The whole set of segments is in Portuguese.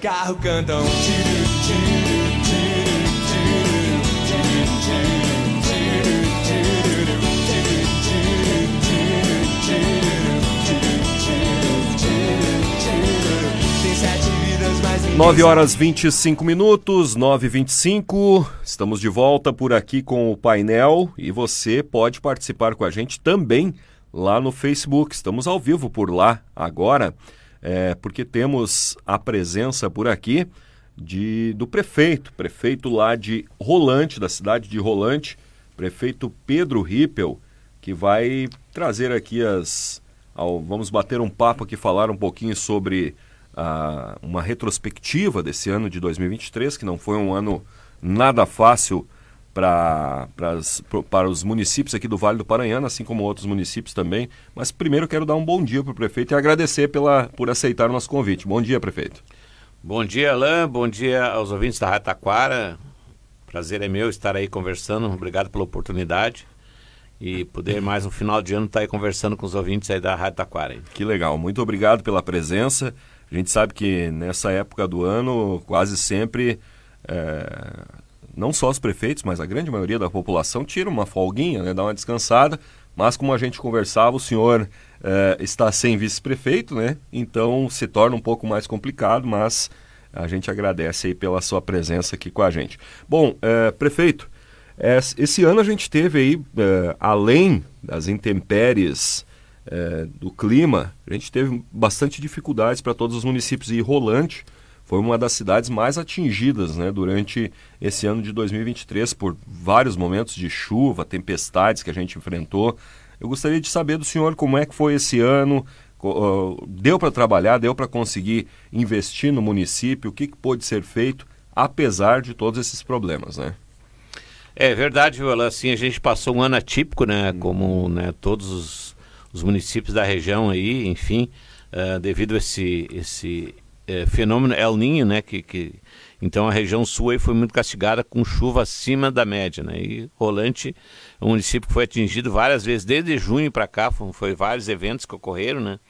carro cantam. Tiru, tiru, tiru, tiru, tiru, tiru, tiru, Tem sete vidas, mas ninguém 9 horas 25 minutos, 9 e 25 Estamos de volta por aqui com o painel e você pode participar com a gente também lá no Facebook. Estamos ao vivo por lá agora, é, porque temos a presença por aqui de, do prefeito, prefeito lá de Rolante, da cidade de Rolante, prefeito Pedro Rippel, que vai trazer aqui as. ao- vamos bater um papo aqui, falar um pouquinho sobre ah, uma retrospectiva desse ano de 2023, que não foi um ano nada fácil pra, pras- pro- para os municípios aqui do Vale do Paranhana, assim como outros municípios também. Mas primeiro quero dar um bom dia para o prefeito e agradecer pela, por aceitar o nosso convite. Bom dia, prefeito. Bom dia, Alain. Bom dia aos ouvintes da Rádio Taquara. Prazer é meu estar aí conversando. Obrigado pela oportunidade. E poder mais no final de ano estar aí conversando com os ouvintes aí da Rádio Taquara. hein? Que legal, muito obrigado pela presença. A gente sabe que nessa época do ano, quase sempre, é, não só os prefeitos, mas a grande maioria da população tira uma folguinha, né, dá uma descansada. Mas como a gente conversava, o senhor é, está sem vice-prefeito, né? Então se torna um pouco mais complicado, mas a gente agradece aí pela sua presença aqui com a gente. Bom, é, prefeito, es- esse ano a gente teve aí, é, além das intempéries do clima, a gente teve bastante dificuldades para todos os municípios e Rolante foi uma das cidades mais atingidas né, durante esse ano de 2023 por vários momentos de chuva, tempestades que a gente enfrentou. Eu gostaria de saber do senhor como é que foi esse ano, deu para trabalhar, deu para conseguir investir no município, o que, que pôde ser feito apesar de todos esses problemas, né? É verdade, viu, Alain? Assim, a gente passou um ano atípico, né? Como né, todos os, os municípios da região aí, enfim, eh, devido a esse, esse eh, fenômeno El Ninho, né? Que, que, então a região sul aí foi muito castigada com chuva acima da média, né? E Rolante é um município que foi atingido várias vezes, desde junho para cá, foi, foi vários eventos que ocorreram, né?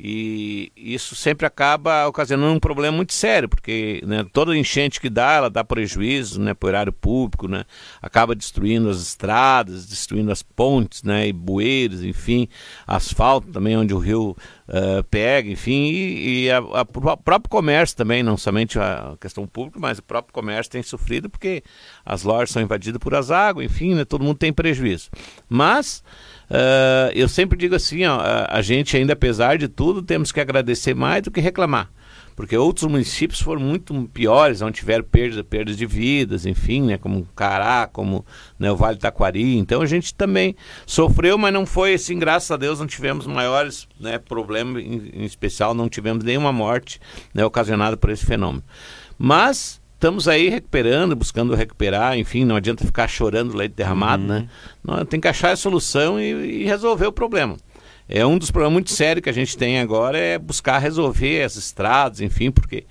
E isso sempre acaba ocasionando um problema muito sério, porque né, toda enchente que dá, ela dá prejuízo né, para o erário público, né, acaba destruindo as estradas, destruindo as pontes, né, e bueiros, enfim, asfalto também onde o rio eh, pega, enfim, e, e a- a- o próprio comércio também, não somente a questão pública, mas o próprio comércio tem sofrido porque as lojas são invadidas por as águas, enfim, né, todo mundo tem prejuízo. Mas ah, eu sempre digo assim, ó, a, gente ainda apesar de tudo temos que agradecer mais do que reclamar. Porque outros municípios foram muito piores, onde tiveram perdas, perdas de vidas, enfim, né, como Cará, como né, o Vale Taquari. Então a gente também sofreu, mas não foi assim, graças a Deus, não tivemos maiores né, problemas, em, em especial não tivemos nenhuma morte né, ocasionada por esse fenômeno. Mas estamos aí recuperando, buscando recuperar, enfim, não adianta ficar chorando leite derramado, né? Não, tem que achar a solução e, e resolver o problema. É um dos problemas muito sérios que a gente tem agora é buscar resolver as estradas, enfim, porque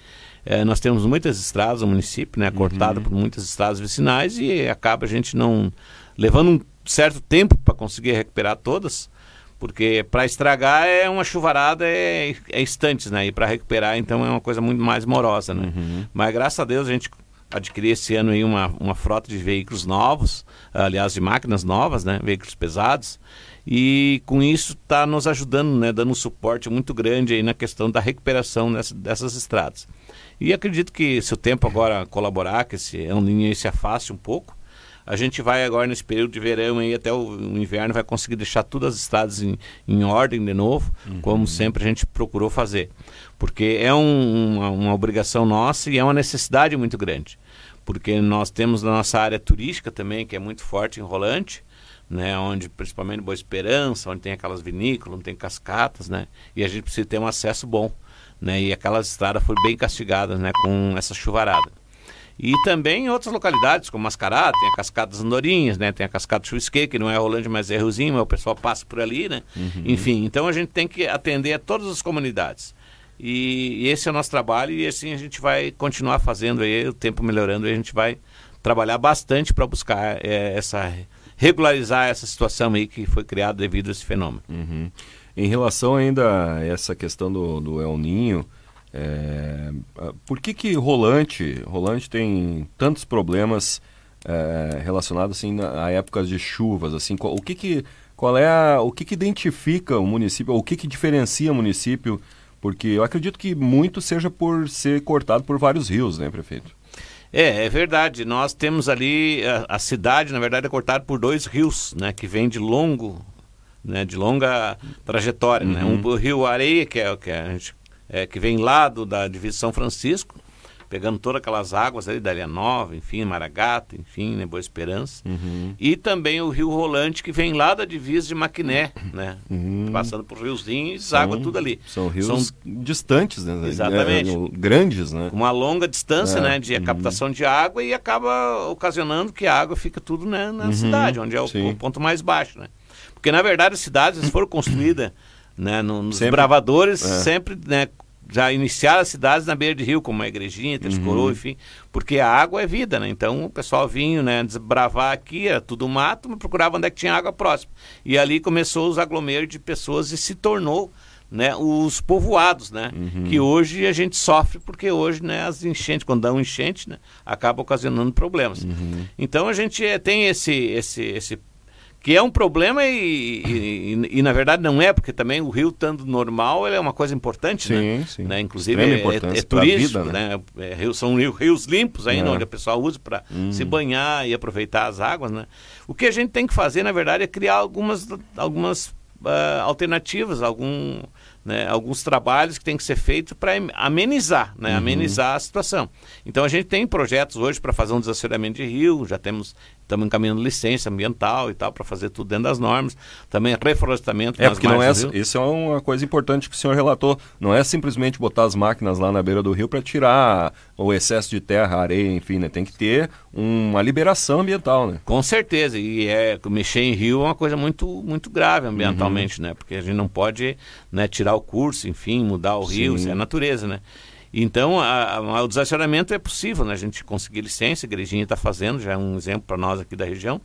eh, nós temos muitas estradas no município, né, cortada por muitas estradas vicinais e acaba a gente não levando um certo tempo para conseguir recuperar todas, porque para estragar é uma chuvarada é, é instantes, né, e para recuperar então é uma coisa muito mais morosa, né. Mas graças a Deus a gente adquiriu esse ano aí uma, uma frota de veículos novos, aliás de máquinas novas, né, veículos pesados. E com isso está nos ajudando, né, dando um suporte muito grande aí na questão da recuperação dessa- dessas estradas. E acredito que se o tempo agora colaborar, que esse aí se afaste um pouco, a gente vai agora nesse período de verão aí até o, inverno vai conseguir deixar todas as estradas em, em ordem de novo, como sempre a gente procurou fazer. Porque é um- uma, uma obrigação nossa e é uma necessidade muito grande. Porque nós temos na nossa área turística também, que é muito forte em Rolante, né, onde principalmente Boa Esperança, onde tem aquelas vinícolas, onde tem cascatas, né, e a gente precisa ter um acesso bom, né, e aquelas estradas foram bem castigadas, né, com essa chuvarada. E também em outras localidades, como Mascará, tem a Cascata das Andorinhas, né, tem a Cascata do Chuisque, que não é Rolante, mas é Riozinho, mas o pessoal passa por ali, né, enfim, então a gente tem que atender a todas as comunidades. E, esse é o nosso trabalho e assim a gente vai continuar fazendo aí, o tempo melhorando, e a gente vai trabalhar bastante para buscar eh, essa regularizar essa situação aí que foi criada devido a esse fenômeno. Uhum. Em relação ainda a essa questão do, do El Ninho, É, por que que Rolante, Rolante tem tantos problemas é, relacionados assim a épocas de chuvas, assim, o que que qual é a, o que que identifica o município, o que que diferencia o município? Porque eu acredito que muito seja por ser cortado por vários rios, né, prefeito? É, é verdade. Nós temos ali a, a cidade, na verdade, é cortada por dois rios, né, que vem de longo, né, de longa trajetória, né? Uhum. Um o rio Areia, que é o que a gente é, que vem lá do, da divisa São Francisco, pegando todas aquelas águas ali da Ilha Nova, enfim, Maragata, enfim, né, Boa Esperança. Uhum. E também o rio Rolante, que vem lá da divisa de Maquiné, né? Uhum. Passando por riozinho e água tudo ali. São rios São distantes, né? Exatamente. É, grandes, né? uma longa distância É, né, de captação de água e acaba ocasionando que a água fica tudo né, na cidade, onde é o, Uhum. o ponto mais baixo. Né? Porque, na verdade, as cidades foram construídas né, no- nos Sempre- bravadores, é. sempre né, já iniciaram as cidades na beira de rio, como a Igrejinha, Três Uhum. Enfim, porque a água é vida, né? Então o pessoal vinha né, desbravar aqui, era tudo mato, mas procurava onde é que tinha água próxima. E ali começou os aglomeros de pessoas e se tornou né, os povoados, né? Uhum. Que hoje a gente sofre porque hoje né, as enchentes, quando dá um enchente, né, acaba ocasionando problemas. Uhum. Então a gente eh, tem esse, esse, esse que é um problema e, e, e- e, na verdade não é, porque também o rio estando normal ele é uma coisa importante, né? Sim, sim. né? Inclusive é, é, é turístico, vida, né? É, rio- são rio- rios limpos ainda, É. onde a pessoa usa para Hum. se banhar e aproveitar as águas, né? O que a gente tem que fazer, na verdade, é criar algumas, algumas ah, alternativas, algum, né, alguns trabalhos que têm que ser feitos para amenizar, né? Uhum. amenizar a situação. Então a gente tem projetos hoje para fazer um desassoreamento de rio, já temos estamos encaminhando licença ambiental e tal para fazer tudo dentro das normas, também reflorestamento É, porque não é, isso é uma coisa importante que o senhor relatou. Não é simplesmente botar as máquinas lá na beira do rio para tirar o excesso de terra, areia, enfim, né? Tem que ter uma liberação ambiental, né? Com certeza, e é mexer em rio é uma coisa muito muito grave ambientalmente, Uhum. né? Porque a gente não pode né, tirar o curso, enfim, mudar o rio, Sim. isso é a natureza, né? Então, a- a- o desacionamento é possível, né? A gente conseguir licença, a Igrejinha está fazendo, já é um exemplo para nós aqui da região.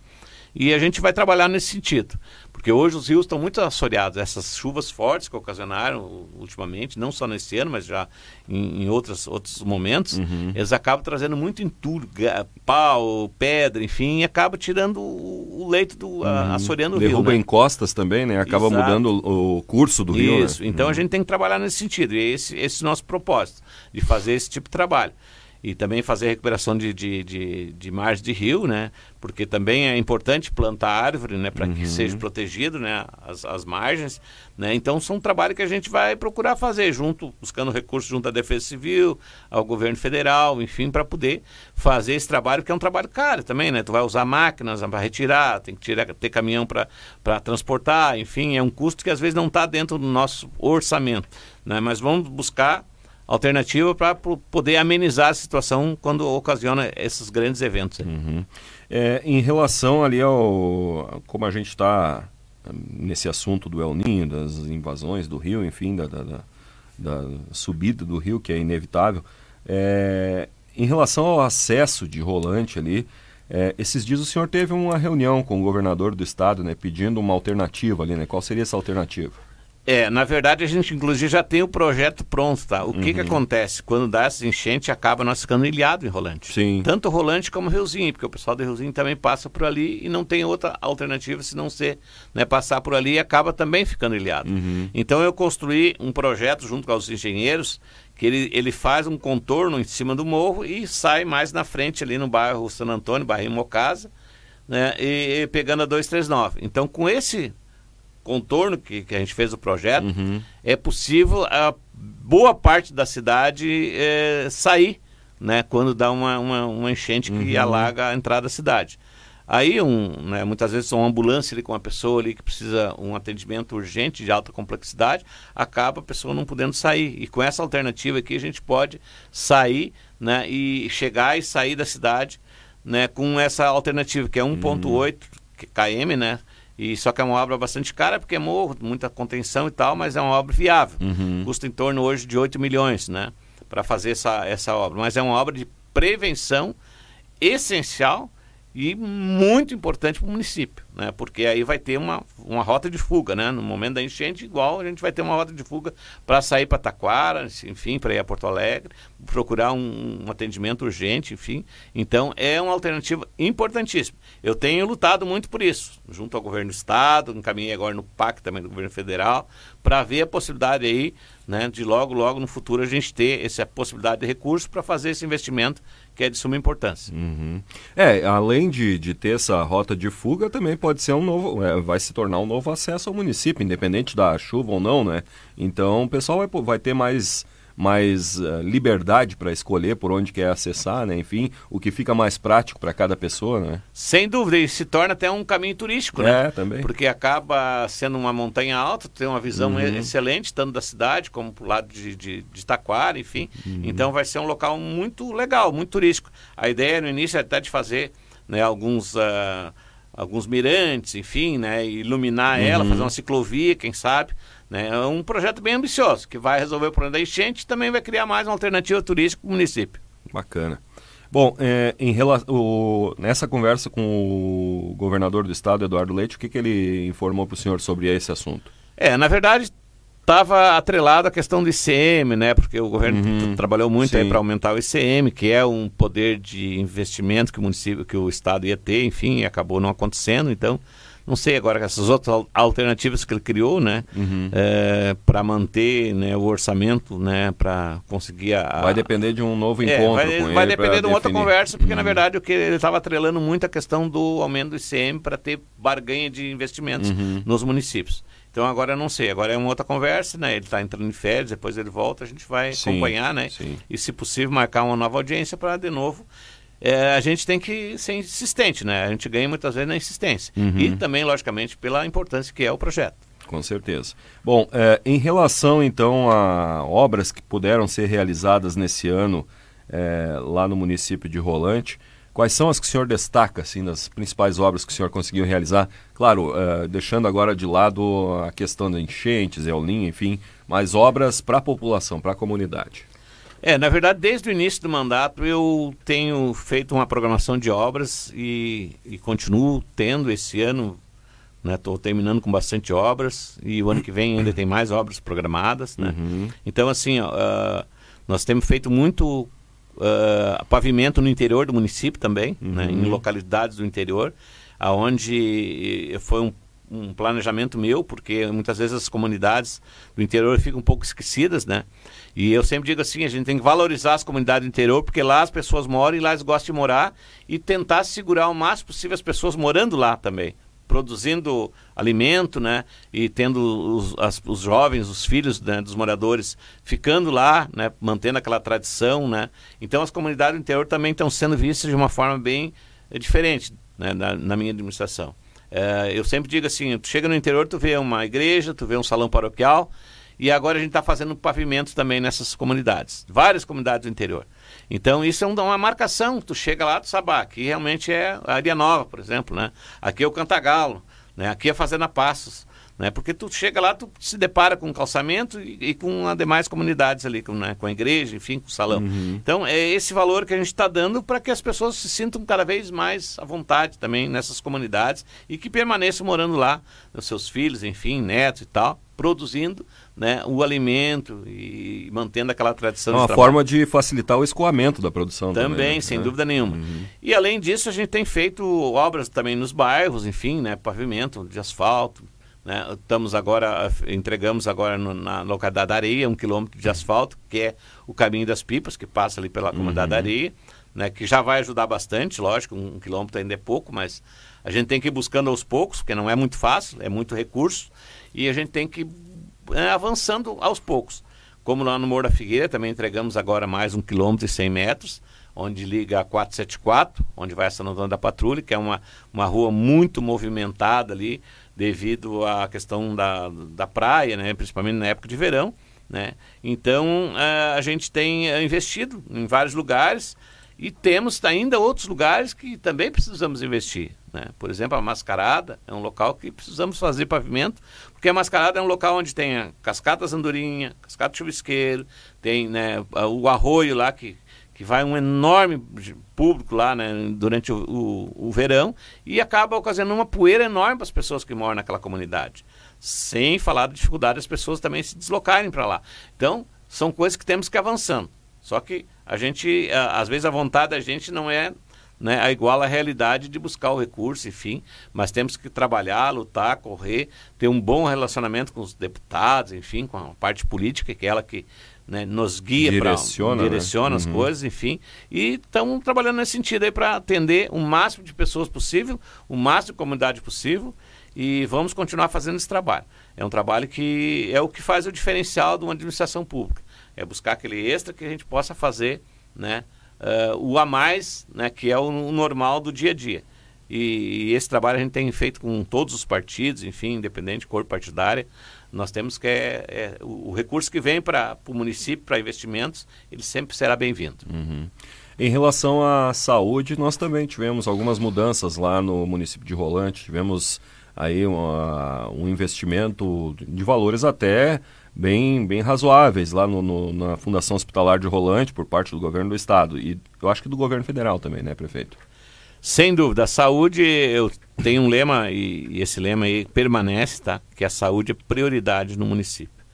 E a gente vai trabalhar nesse sentido. Porque hoje os rios estão muito assoreados. Essas chuvas fortes que ocasionaram ultimamente, não só nesse ano, mas já em, em outras, outros momentos, Uhum. eles acabam trazendo muito entulho, pau, pedra, enfim, e acaba tirando o, o leito do. a- assoreando o rio. Uhum. Derruba né? em costas também, né? Acaba Exato. mudando o, o curso do rio. Isso, né? então a gente tem que trabalhar nesse sentido. E é esse, esse é o nosso propósito, de fazer esse tipo de trabalho. E também fazer recuperação de, de, de, de margem de rio, né? Porque também é importante plantar árvore, né? Para que seja protegido, né? As, as margens, né? Então são um trabalho que a gente vai procurar fazer junto, buscando recursos junto à Defesa Civil, ao governo federal, enfim, para poder fazer esse trabalho, que é um trabalho caro também, né? Tu vai usar máquinas para retirar, tem que tirar, ter caminhão para transportar, enfim, é um custo que às vezes não está dentro do nosso orçamento, né? Mas vamos buscar alternativa para poder amenizar a situação quando ocasiona esses grandes eventos. Uhum. É, em relação ali ao. Como a gente está nesse assunto do El Ninho, das invasões do rio, enfim, da, da, da- da subida do rio, que é inevitável. é, em relação ao acesso de rolante ali, é, esses dias o senhor teve uma reunião com o governador do estado, né, pedindo uma alternativa ali, né? Qual seria essa alternativa? É, na verdade a gente inclusive já tem o projeto pronto, tá? O que que acontece? Quando dá essa enchente, acaba nós ficando ilhado em rolante. Sim. Tanto rolante como riozinho, porque o pessoal do riozinho também passa por ali e não tem outra alternativa se não ser né, passar por ali e acaba também ficando ilhado. Então eu construí um projeto junto com os engenheiros que ele, ele faz um contorno em cima do morro e sai mais na frente ali no bairro San Antônio, bairro Mocasa, né, e, e pegando a 239. Então com esse contorno que, que a gente fez o projeto, é possível a boa parte da cidade eh, sair, né, quando dá uma, uma, uma enchente que alaga a entrada da cidade. Aí, um, né, muitas vezes, uma ambulância ali com uma pessoa ali que precisa um atendimento urgente de alta complexidade, acaba a pessoa não podendo sair. E com essa alternativa aqui, a gente pode sair né, e chegar e sair da cidade né, com essa alternativa, que é 1,8 km, né? E só que é uma obra bastante cara, porque é morro, muita contenção e tal, mas é uma obra viável. Custa em torno hoje de 8 milhões, né? Para fazer essa, essa obra. Mas é uma obra de prevenção essencial e muito importante para o município, né? Porque aí vai ter uma, uma rota de fuga, né? No momento da enchente, igual a gente vai ter uma rota de fuga para sair para Taquara, enfim, para ir a Porto Alegre, procurar um, um, atendimento urgente, enfim. Então é uma alternativa importantíssima. Eu tenho lutado muito por isso, junto ao governo do estado, encaminhei agora no PAC também do governo federal, para ver a possibilidade aí, né, de logo, logo no futuro a gente ter essa possibilidade de recurso para fazer esse investimento que é de suma importância. Uhum. É, além de, de ter essa rota de fuga, também pode ser um novo, é, vai se tornar um novo acesso ao município, independente da chuva ou não, né? Então o pessoal vai, vai ter mais mais uh, liberdade para escolher por onde quer acessar, né? Enfim, o que fica mais prático para cada pessoa, né? Sem dúvida, e se torna até um caminho turístico, né? É, também. Porque acaba sendo uma montanha alta, tem uma visão uhum. excelente, tanto da cidade como pro lado de, de, de Taquara, enfim. Uhum. Então vai ser um local muito legal, muito turístico. A ideia no início é até de fazer né, alguns... Uh, alguns mirantes, enfim, né, iluminar uhum. ela, fazer uma ciclovia, quem sabe, né? É um projeto bem ambicioso, que vai resolver o problema da enchente e também vai criar mais uma alternativa turística para o município. Bacana. Bom, é, em relação, nessa conversa com o governador do estado, Eduardo Leite, o que, que ele informou para o senhor sobre esse assunto? É, na verdade, estava atrelado à questão do ICM, né? Porque o governo uhum, trabalhou muito para aumentar o ICM, que é um poder de investimento que o município, que o estado ia ter, enfim, e acabou não acontecendo. Então, não sei agora essas outras alternativas que ele criou, né? Uhum. É, para manter né, o orçamento, né? Para conseguir a, Vai depender de um novo é, encontro é, vai, vai depender de uma outra conversa, porque uhum. na verdade o que ele estava atrelando muito a questão do aumento do ICM para ter barganha de investimentos uhum. nos municípios. Então agora eu não sei, agora é uma outra conversa, né? Ele está entrando em férias, depois ele volta, a gente vai sim, acompanhar, né? Sim. E se possível marcar uma nova audiência para de novo é, a gente tem que ser insistente, né? A gente ganha muitas vezes na insistência. Uhum. E também, logicamente, pela importância que é o projeto. Com certeza. Bom, é, em relação então a obras que puderam ser realizadas nesse ano é, lá no município de Rolante, quais são as que o senhor destaca, assim, das principais obras que o senhor conseguiu realizar? Claro, é, deixando agora de lado a questão de enchentes, Ninho, enfim, mas obras para a população, para a comunidade. É, na verdade, desde o início do mandato eu tenho feito uma programação de obras e, e continuo tendo esse ano. Estou né, terminando com bastante obras e o ano que vem ainda tem mais obras programadas. Né? Uhum. Então, assim, uh, nós temos feito muito uh, pavimento no interior do município também, uhum. né, em localidades do interior, aonde foi um um planejamento meu, porque muitas vezes as comunidades do interior ficam um pouco esquecidas, né? E eu sempre digo assim, a gente tem que valorizar as comunidades do interior, porque lá as pessoas moram e lá eles gostam de morar e tentar segurar o máximo possível as pessoas morando lá também, produzindo alimento, né? E tendo os, as, os jovens, os filhos né, dos moradores ficando lá, né? Mantendo aquela tradição, né? Então as comunidades do interior também estão sendo vistas de uma forma bem diferente, né? na, na minha administração. É, eu sempre digo assim, tu chega no interior, tu vê uma igreja, tu vê um salão paroquial, e agora a gente está fazendo pavimentos também nessas comunidades, várias comunidades do interior. Então isso é uma marcação, tu chega lá, tu sabe, ah, aqui realmente é a área nova, por exemplo, né? Aqui é o Cantagalo, né? aqui é a Fazenda Passos. Né? Porque tu chega lá, tu se depara com o calçamento e, e com as demais comunidades ali, com, né? com a igreja, enfim, com o salão. Uhum. Então, é esse valor que a gente está dando para que as pessoas se sintam cada vez mais à vontade também nessas comunidades e que permaneçam morando lá, os seus filhos, enfim, netos e tal, produzindo né, o alimento e mantendo aquela tradição. É uma forma de facilitar o escoamento da produção. Também, também sem né? dúvida nenhuma. Uhum. E além disso, a gente tem feito obras também nos bairros, enfim, né, pavimento de asfalto, né? Estamos agora, entregamos agora no, na localidade da Areia, um quilômetro de asfalto, que é o caminho das pipas, que passa ali pela comunidade uhum. da Areia, né? que já vai ajudar bastante, lógico, um quilômetro ainda é pouco, mas a gente tem que ir buscando aos poucos, porque não é muito fácil, é muito recurso, e a gente tem que ir é, avançando aos poucos. Como lá no Morro da Figueira, também entregamos agora mais um quilômetro e cem metros, onde liga a 474, onde vai a São Antônio da Patrulha, que é uma, uma rua muito movimentada ali, devido à questão da, da praia, né, principalmente na época de verão. Né? Então, a gente tem eh, investido em vários lugares e temos ainda outros lugares que também precisamos investir. Né? Por exemplo, a Mascarada é um local que precisamos fazer pavimento, porque a Mascarada é um local onde tem a Cascata Andorinha, Cascata Chuvisqueiro, tem né, o arroio lá que que vai um enorme público lá né, durante o, o, o, verão e acaba ocasionando uma poeira enorme para as pessoas que moram naquela comunidade. Sem falar da dificuldade das pessoas também se deslocarem para lá. Então, são coisas que temos que ir avançando. Só que a gente, às vezes a vontade da gente não é né, a igual à realidade de buscar o recurso, enfim, mas temos que trabalhar, lutar, correr, ter um bom relacionamento com os deputados, enfim, com a parte política, que é ela que né, nos guia para direciona, direciona né? as uhum. coisas, enfim, e estamos trabalhando nesse sentido aí para atender o máximo de pessoas possível, o máximo de comunidade possível, e vamos continuar fazendo esse trabalho. É um trabalho que é o que faz o diferencial de uma administração pública, é buscar aquele extra que a gente possa fazer, né, uh, o a mais, né, que é o normal do dia a dia. E, e, esse trabalho a gente tem feito com todos os partidos, enfim, independente cor partidária. Nós temos que é, é o, o, recurso que vem para o município para investimentos, ele sempre será bem-vindo. Uhum. Em relação à saúde, nós também tivemos algumas mudanças lá no município de Rolante. Tivemos aí uma, um investimento de valores até bem, bem razoáveis lá no, no, na Fundação Hospitalar de Rolante por parte do governo do estado e eu acho que do governo federal também, né, prefeito? Sem dúvida, a saúde, eu tenho um lema e, e esse lema aí permanece, tá? Que a saúde é prioridade no município.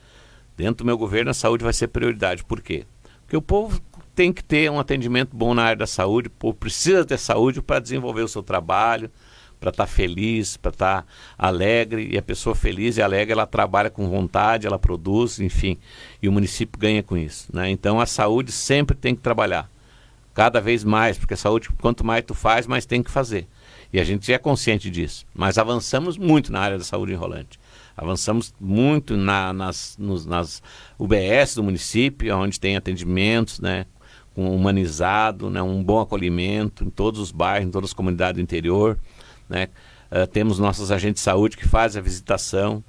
Dentro do meu governo, a saúde vai ser prioridade. Por quê? Porque o povo tem que ter um atendimento bom na área da saúde, o povo precisa ter saúde para desenvolver o seu trabalho, para estar tá feliz, para estar tá alegre. E a pessoa feliz e alegre, ela trabalha com vontade, ela produz, enfim. E o município ganha com isso. Né? Então a saúde sempre tem que trabalhar. Cada vez mais, porque saúde, quanto mais tu faz, mais tem que fazer. E a gente é consciente disso. Mas avançamos muito na área da saúde enrolante. Avançamos muito na, nas, nos, nas UBS do município, onde tem atendimentos, né? humanizado, né, um bom acolhimento em todos os bairros, em todas as comunidades do interior. Né? Uh, temos nossos agentes de saúde que fazem a visitação.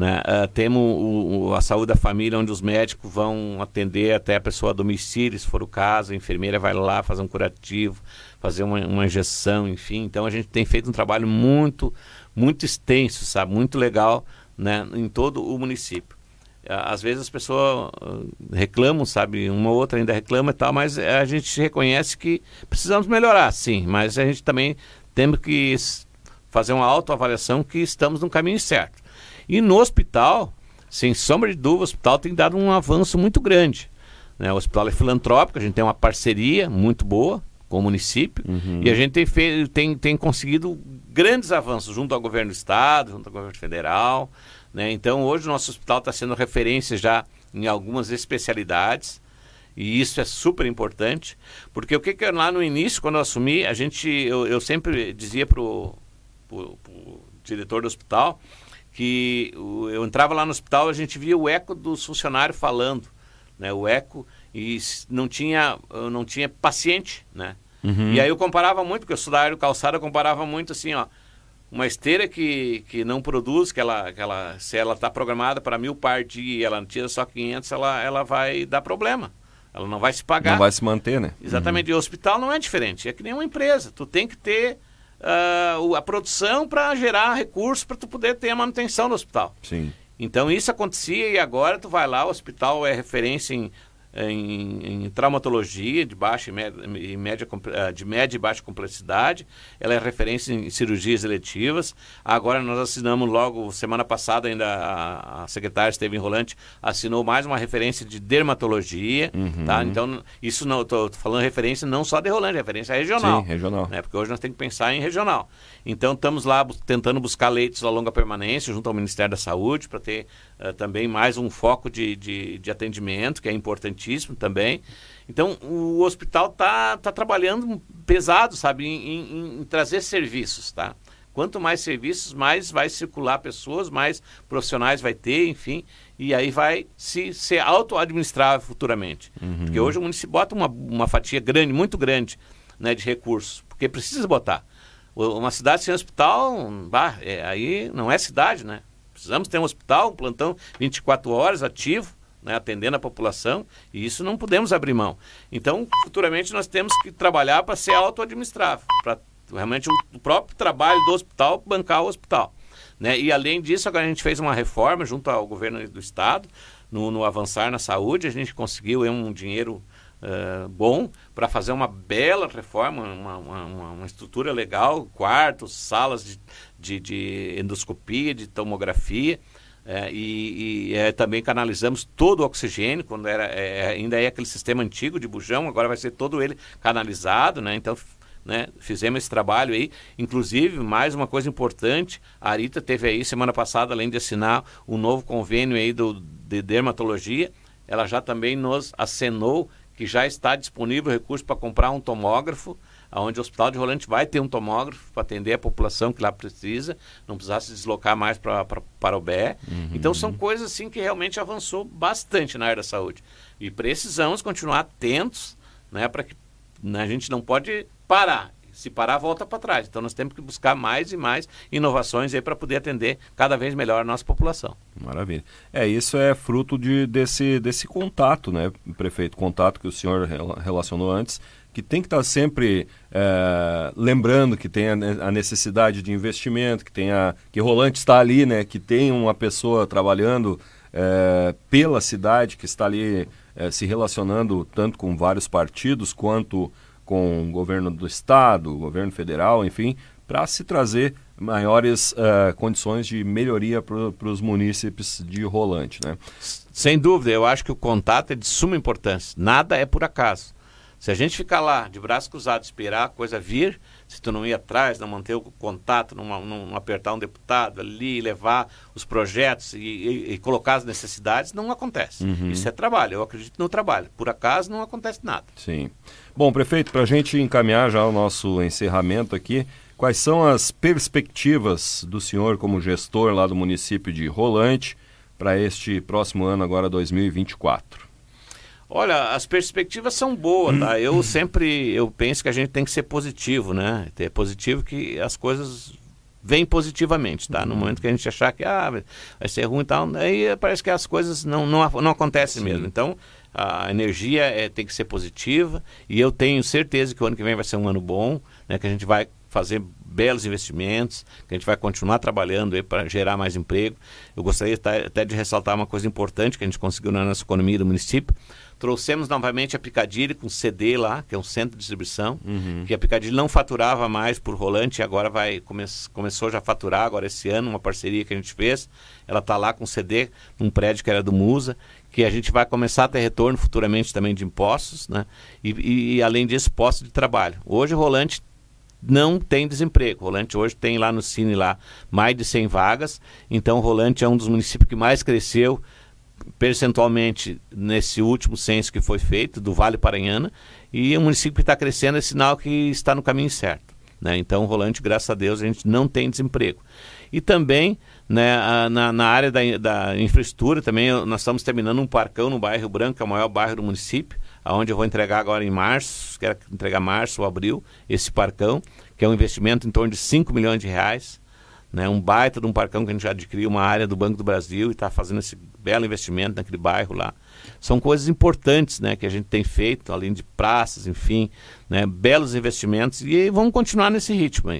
Né? Uh, temos o, o, a saúde da família, onde os médicos vão atender até a pessoa a domicílio, se for o caso. A enfermeira vai lá fazer um curativo, fazer uma, uma injeção, enfim. Então a gente tem feito um trabalho muito, muito extenso, sabe? Muito legal né? em todo o município às vezes as pessoas reclamam, sabe? Uma ou outra ainda reclama e tal, mas a gente reconhece que precisamos melhorar, sim. Mas a gente também temos que fazer uma autoavaliação que estamos no caminho certo. E no hospital, sem sombra de dúvida, o hospital tem dado um avanço muito grande. Né? O hospital é filantrópico, a gente tem uma parceria muito boa com o município uhum. e a gente tem, feito, tem, tem conseguido grandes avanços junto ao governo do estado, junto ao governo federal. Né? Então, hoje o nosso hospital está sendo referência já em algumas especialidades. E isso é super importante, porque o que, que lá no início, quando eu assumi, a gente, eu, eu sempre dizia para o diretor do hospital que eu entrava lá no hospital a gente via o eco dos funcionários falando, né, o eco e não tinha não tinha paciente, né? Uhum. E aí eu comparava muito, porque eu sou da área do calçado, eu comparava muito assim, ó, uma esteira que, que não produz, que ela, que ela se ela está programada para mil par dia e ela tira só 500, ela, ela vai dar problema. Ela não vai se pagar. Não vai se manter, né? Exatamente. Uhum. E o hospital não é diferente. É que nem uma empresa. Tu tem que ter uh, a produção para gerar recursos para tu poder ter a manutenção do hospital. Sim. Então isso acontecia e agora tu vai lá, o hospital é referência em em, em, traumatologia de baixa e média, e média, eh, de média e baixa complexidade. Ela é referência em cirurgias eletivas. Agora nós assinamos logo, semana passada ainda a, a secretária esteve enrolante, assinou mais uma referência de dermatologia. Uhum. Tá? Então, isso não, estou falando referência não só de Rolante, referência regional. Sim, regional. Né? Porque hoje nós temos que pensar em regional. Então estamos lá tentando buscar leitos a longa permanência junto ao Ministério da Saúde para ter uh, também mais um foco de, de, de atendimento, que é importantíssimo também. Então, o hospital está tá trabalhando pesado, sabe, em, em, em, trazer serviços, tá? Quanto mais serviços, mais vai circular pessoas, mais profissionais vai ter, enfim, e aí vai se ser auto-administrável futuramente. Uhum. Porque hoje o município bota uma, uma fatia grande, muito grande, né, de recursos, porque precisa botar. Uma cidade sem hospital, bah, é, aí não é cidade, né? Precisamos ter um hospital, um plantão 24 horas ativo, né, atendendo a população, e isso não podemos abrir mão. Então, futuramente, nós temos que trabalhar para ser auto-administrável, para realmente o próprio trabalho do hospital bancar o hospital. Né? E, além disso, agora a gente fez uma reforma junto ao governo do Estado, no, no Avançar na Saúde, a gente conseguiu um dinheiro uh, bom para fazer uma bela reforma, uma, uma, uma, estrutura legal, quartos, salas de, de, de endoscopia, de tomografia. É, e, e é, também canalizamos todo o oxigênio, quando era, é, ainda é aquele sistema antigo de bujão, agora vai ser todo ele canalizado, né? Então né? Fizemos esse trabalho aí. Inclusive, mais uma coisa importante, a Arita teve aí semana passada, além de assinar um novo convênio aí do, de dermatologia, ela já também nos acenou que já está disponível recurso para comprar um tomógrafo, onde o Hospital de Rolante vai ter um tomógrafo para atender a população que lá precisa, não precisar se deslocar mais pra, pra para o BE. Uhum. Então são coisas assim que realmente avançou bastante na área da saúde. E precisamos continuar atentos, né, para que né, a gente não pode parar. Se parar, volta para trás. Então nós temos que buscar mais e mais inovações aí para poder atender cada vez melhor a nossa população. Maravilha. É, isso é fruto de, desse, desse contato, né, prefeito? Contato que o senhor relacionou antes, que tem que estar sempre é, lembrando que tem a, necessidade de investimento, que tem a, que Rolante está ali, né, que tem uma pessoa trabalhando é, pela cidade, que está ali é, se relacionando tanto com vários partidos quanto com o governo do estado, governo federal, enfim, para se trazer maiores uh, condições de melhoria para os munícipes de Rolante, né? Sem dúvida, eu acho que o contato é de suma importância. Nada é por acaso. Se a gente ficar lá de braço cruzado, esperar a coisa vir, se tu não ir atrás, não manter o contato, não, não, apertar um deputado ali, levar os projetos e, e, e colocar as necessidades, não acontece. Uhum. Isso é trabalho, eu acredito no trabalho. Por acaso não acontece nada. Sim. Bom, prefeito, para a gente encaminhar já o nosso encerramento aqui, quais são as perspectivas do senhor como gestor lá do município de Rolante para este próximo ano, agora 2024? Olha, as perspectivas são boas, tá? Eu sempre eu penso que a gente tem que ser positivo, né? Ter positivo que as coisas vêm positivamente, tá? No momento que a gente achar que ah, vai ser ruim e tal, aí parece que as coisas não, não, não acontecem Sim. mesmo. Então, a energia é, tem que ser positiva e eu tenho certeza que o ano que vem vai ser um ano bom, né? Que a gente vai fazer belos investimentos, que a gente vai continuar trabalhando para gerar mais emprego. Eu gostaria até de ressaltar uma coisa importante que a gente conseguiu na nossa economia do município. Trouxemos novamente a Picadilly com CD lá, que é um centro de distribuição, uhum. que a Picadilly não faturava mais por rolante, agora vai come, começou já a faturar agora esse ano, uma parceria que a gente fez. Ela está lá com CD, num prédio que era do Musa, que a gente vai começar a ter retorno futuramente também de impostos, né? E, e, e além disso, postos de trabalho. Hoje o Rolante não tem desemprego. Rolante hoje tem lá no Cine lá mais de 100 vagas. Então Rolante é um dos municípios que mais cresceu percentualmente nesse último censo que foi feito do Vale Paranhana e o município que está crescendo é sinal que está no caminho certo. Né? Então, Rolante, graças a Deus, a gente não tem desemprego. E também né, na, na, área da, da, infraestrutura, também nós estamos terminando um parcão no bairro Branco, que é o maior bairro do município, aonde eu vou entregar agora em março, quero entregar março ou abril, esse parcão, que é um investimento em torno de 5 milhões de reais. Né, um baita de um parcão que a gente já adquiriu uma área do Banco do Brasil e está fazendo esse belo investimento naquele bairro lá. São coisas importantes né, que a gente tem feito, além de praças, enfim, né, belos investimentos e vamos continuar nesse ritmo.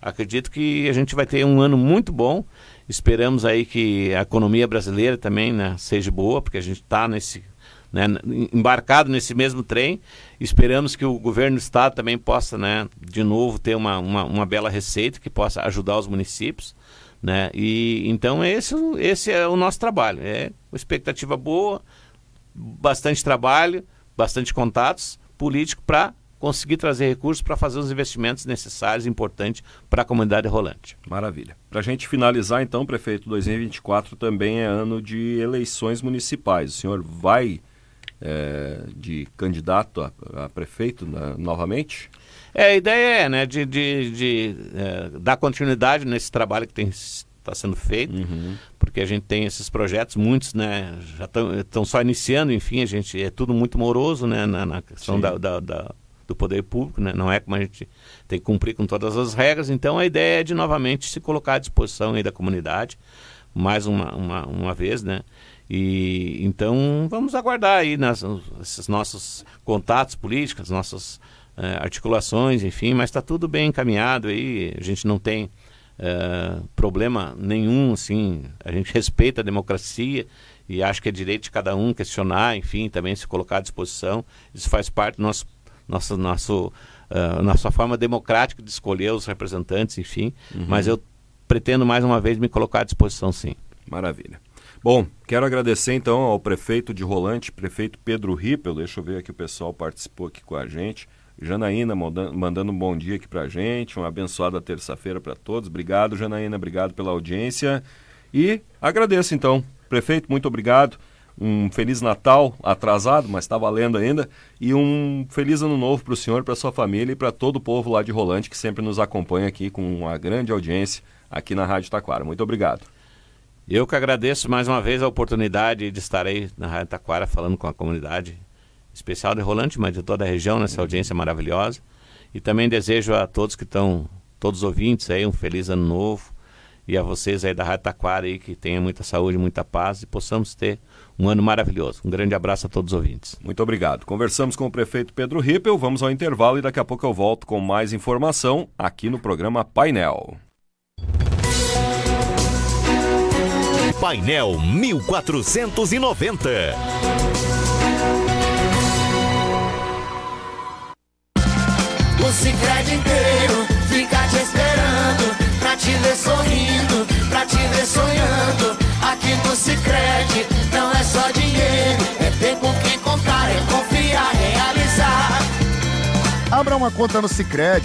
Acredito que a gente vai ter um ano muito bom. Esperamos aí que a economia brasileira também né, seja boa, porque a gente está nesse né, embarcado nesse mesmo trem. Esperamos que o governo do estado também possa, né, de novo, ter uma, uma, uma bela receita que possa ajudar os municípios. Né? E, então esse, esse é o nosso trabalho. É uma expectativa boa, bastante trabalho, bastante contatos políticos para conseguir trazer recursos para fazer os investimentos necessários e importantes para a comunidade rolante. Maravilha. Para a gente finalizar, então, prefeito, 2024 também é ano de eleições municipais. O senhor vai é, de candidato a, a prefeito né, novamente? É, a ideia é né, de, de, de é, dar continuidade nesse trabalho que está sendo feito, uhum. porque a gente tem esses projetos, muitos né, já estão só iniciando, enfim, a gente é tudo muito moroso né, na, na questão da, da, da, do poder público, né, não é como a gente tem que cumprir com todas as regras, então a ideia é de novamente se colocar à disposição aí da comunidade, mais uma, uma, uma vez, né? E então vamos aguardar aí nas, esses nossos contatos políticos, nossas é, articulações, enfim, mas está tudo bem encaminhado aí. A gente não tem é, problema nenhum, assim, a gente respeita a democracia e acho que é direito de cada um questionar, enfim, também se colocar à disposição. Isso faz parte do nosso, nosso, nosso uh, nossa forma democrática de escolher os representantes, enfim. Uhum. Mas eu pretendo mais uma vez me colocar à disposição, sim. Maravilha. Bom, quero agradecer então ao prefeito de Rolante, prefeito Pedro Rippel. Deixa eu ver aqui o pessoal participou aqui com a gente. Janaína mandando um bom dia aqui pra gente, uma abençoada terça-feira para todos. Obrigado, Janaína, obrigado pela audiência. E agradeço então. Prefeito, muito obrigado. Um feliz Natal atrasado, mas está valendo ainda. E um feliz ano novo para o senhor, para sua família e para todo o povo lá de Rolante que sempre nos acompanha aqui com uma grande audiência aqui na Rádio Taquara. Muito obrigado. Eu que agradeço mais uma vez a oportunidade de estar aí na Rádio Taquara falando com a comunidade especial de Rolante, mas de toda a região, nessa audiência maravilhosa. E também desejo a todos que estão, todos os ouvintes aí, um feliz ano novo. E a vocês aí da Rádio Taquara aí, que tenham muita saúde, muita paz e possamos ter um ano maravilhoso. Um grande abraço a todos os ouvintes. Muito obrigado. Conversamos com o prefeito Pedro Rippel, vamos ao intervalo e daqui a pouco eu volto com mais informação aqui no programa Painel. Painel 1490. O Cicred inteiro fica te esperando Pra te ver sorrindo, pra te ver sonhando. Aqui no Cicred não é só dinheiro É ter com quem contar, é confiar, realizar. Abra uma conta no Cicred